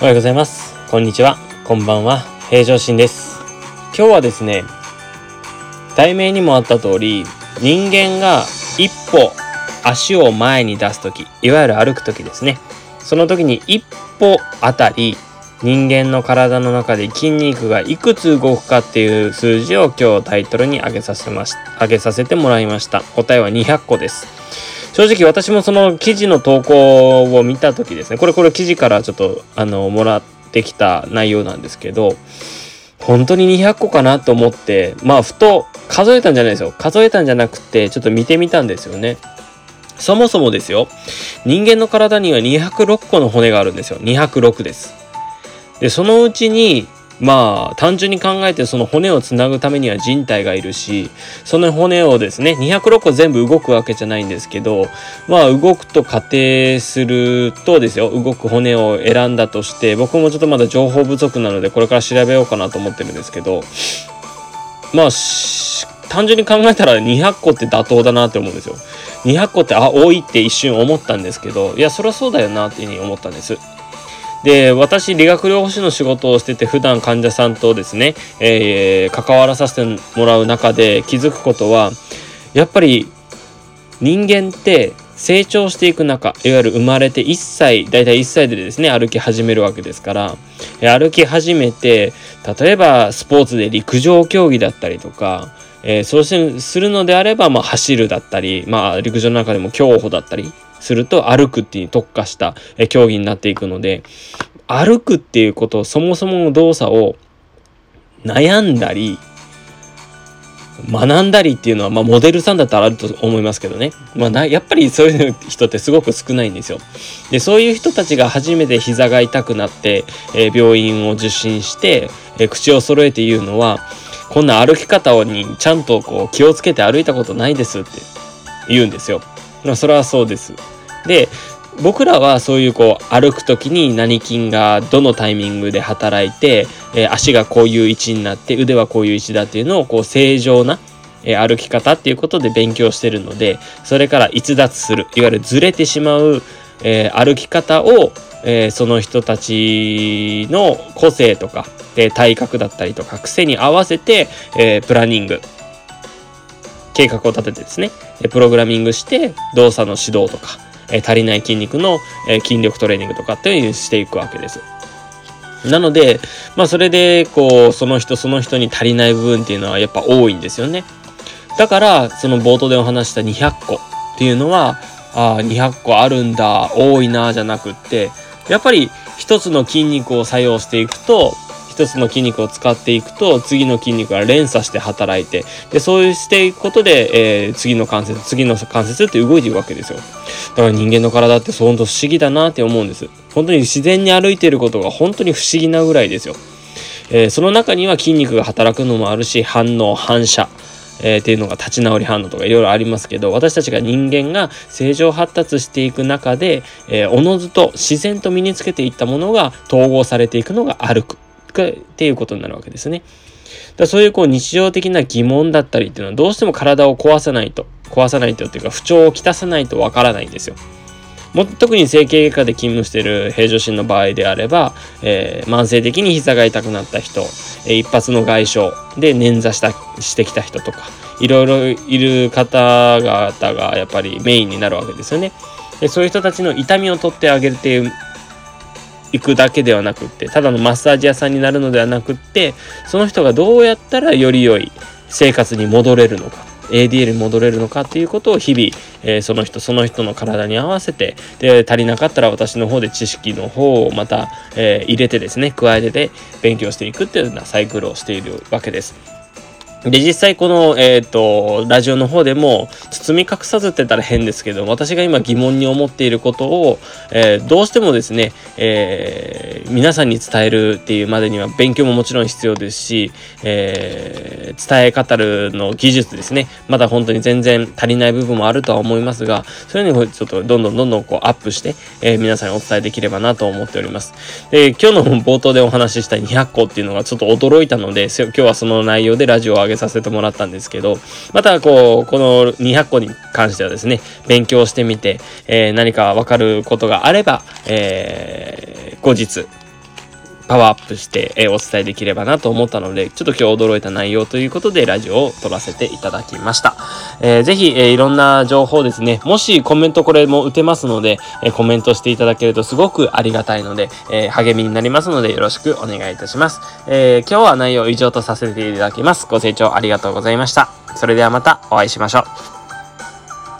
おはようございます。こんにちは。こんばんは。平常心です。今日はですね、題名にもあった通り、人間が一歩足を前に出す時、いわゆる歩く時ですね。その時に一歩あたり人間の体の中で筋肉がいくつ動くかっていう数字を今日タイトルに上げさせまし上げさせてもらいました。答えは200個です。正直私もその記事の投稿を見た時ですね。これこれ記事からちょっとあのもらってきた内容なんですけど本当に200個かなと思ってまあふと数えたんじゃないですよ。数えたんじゃなくてちょっと見てみたんですよね。そもそもですよ。人間の体には206個の骨があるんですよ。206です。でそのうちにまあ単純に考えてその骨をつなぐためには人体がいるしその骨をですね206個全部動くわけじゃないんですけどまあ動くと仮定するとですよ動く骨を選んだとして僕もちょっとまだ情報不足なのでこれから調べようかなと思ってるんですけどまあ単純に考えたら200個って妥当だなって思うんですよ。200個ってあ多いって一瞬思ったんですけどいやそりゃそうだよなっていうふうに思ったんです。で私理学療法士の仕事をしてて普段患者さんとですね、えー、関わらさせてもらう中で気づくことはやっぱり人間って成長していく中いわゆる生まれて1歳大体1歳でですね歩き始めるわけですから歩き始めて例えばスポーツで陸上競技だったりとか、えー、そうするのであれば、まあ、走るだったり、まあ、陸上の中でも競歩だったりすると歩くっていう特化した競技になっていくので歩くっていうことそもそもの動作を悩んだり学んだりっていうのは、まあ、モデルさんだったらあると思いますけどね、まあ、やっぱりそういう人ってすごく少ないんですよ。でそういう人たちが初めて膝が痛くなって、えー、病院を受診して、えー、口を揃えて言うのはこんな歩き方にちゃんとこう気をつけて歩いたことないですって言うんですよ。まあ、それはそうです。で僕らはそういうこう歩く時に何筋がどのタイミングで働いて、えー、足がこういう位置になって腕はこういう位置だっていうのをこう正常な、えー、歩き方っていうことで勉強してるのでそれから逸脱するいわゆるずれてしまう、えー、歩き方を、えその人たちの個性とか、え体格だったりとか癖に合わせて、えプランニング計画を立ててですねプログラミングして動作の指導とか足りない筋肉の、筋力トレーニングとかっていうにしていくわけです。なので、まあそれで、こう、その人その人に足りない部分っていうのはやっぱ多いんですよね。だから、その冒頭でお話した200個っていうのは、ああ、200個あるんだ、多いな、じゃなくって、やっぱり一つの筋肉を作用していくと、一つの筋肉を使っていくと次の筋肉が連鎖して働いてでそうしていくことで、えー、次の関節次の関節って動いていくわけですよ。だから人間の体って本当不思議だなって思うんです。本当に自然に歩いていることが本当に不思議なぐらいですよ、えー、その中には筋肉が働くのもあるし反応反射えー、っていうのが立ち直り反応とかいろいろありますけど私たちが人間が正常発達していく中で、えー、おのずと自然と身につけていったものが統合されていくのが歩く。っていうことになるわけですね。だそういうこう日常的な疑問だったりっていうのはどうしても体を壊さないと壊さないとっていうか不調をきたさないとわからないんですよ。も特に整形外科で勤務している平常心の場合であれば、えー、慢性的に膝が痛くなった人、えー、一発の外傷で捻挫したしてきた人とかいろいろいる方々がやっぱりメインになるわけですよね。でそういう人たちの痛みを取ってあげるっていう行くだけではなくってただのマッサージ屋さんになるのではなくってその人がどうやったらより良い生活に戻れるのか ADL に戻れるのかっていうことを日々、えー、その人その人の体に合わせてで足りなかったら私の方で知識の方をまた、えー、入れてですね加えてで勉強していくっていうようなサイクルをしているわけです。で、実際この、えっ、ー、と、ラジオの方でも、包み隠さずって言ったら変ですけど、私が今疑問に思っていることを、えー、どうしてもですね、えー、皆さんに伝えるっていうまでには勉強ももちろん必要ですし、え伝え方るの技術ですね、まだ本当に全然足りない部分もあるとは思いますが、そういうのをちょっとどんどんどんどんこうアップして、え皆さんにお伝えできればなと思っております。で、今日の冒頭でお話しした200個っていうのがちょっと驚いたので、今日はその内容でラジオを上げさせてもらったんですけど、またこう、この200個に関してはですね、勉強してみて、えー、何かわかることがあれば、えー、後日、パワーアップして、えお伝えできればなと思ったので、ちょっと今日驚いた内容ということでラジオを撮らせていただきました。えー、ぜひ、え、いろんな情報ですね、もしコメントこれも打てますので、えコメントしていただけるとすごくありがたいので、え励みになりますのでよろしくお願いいたします。え今日は内容以上とさせていただきます。ご清聴ありがとうございました。それではまたお会いしましょう。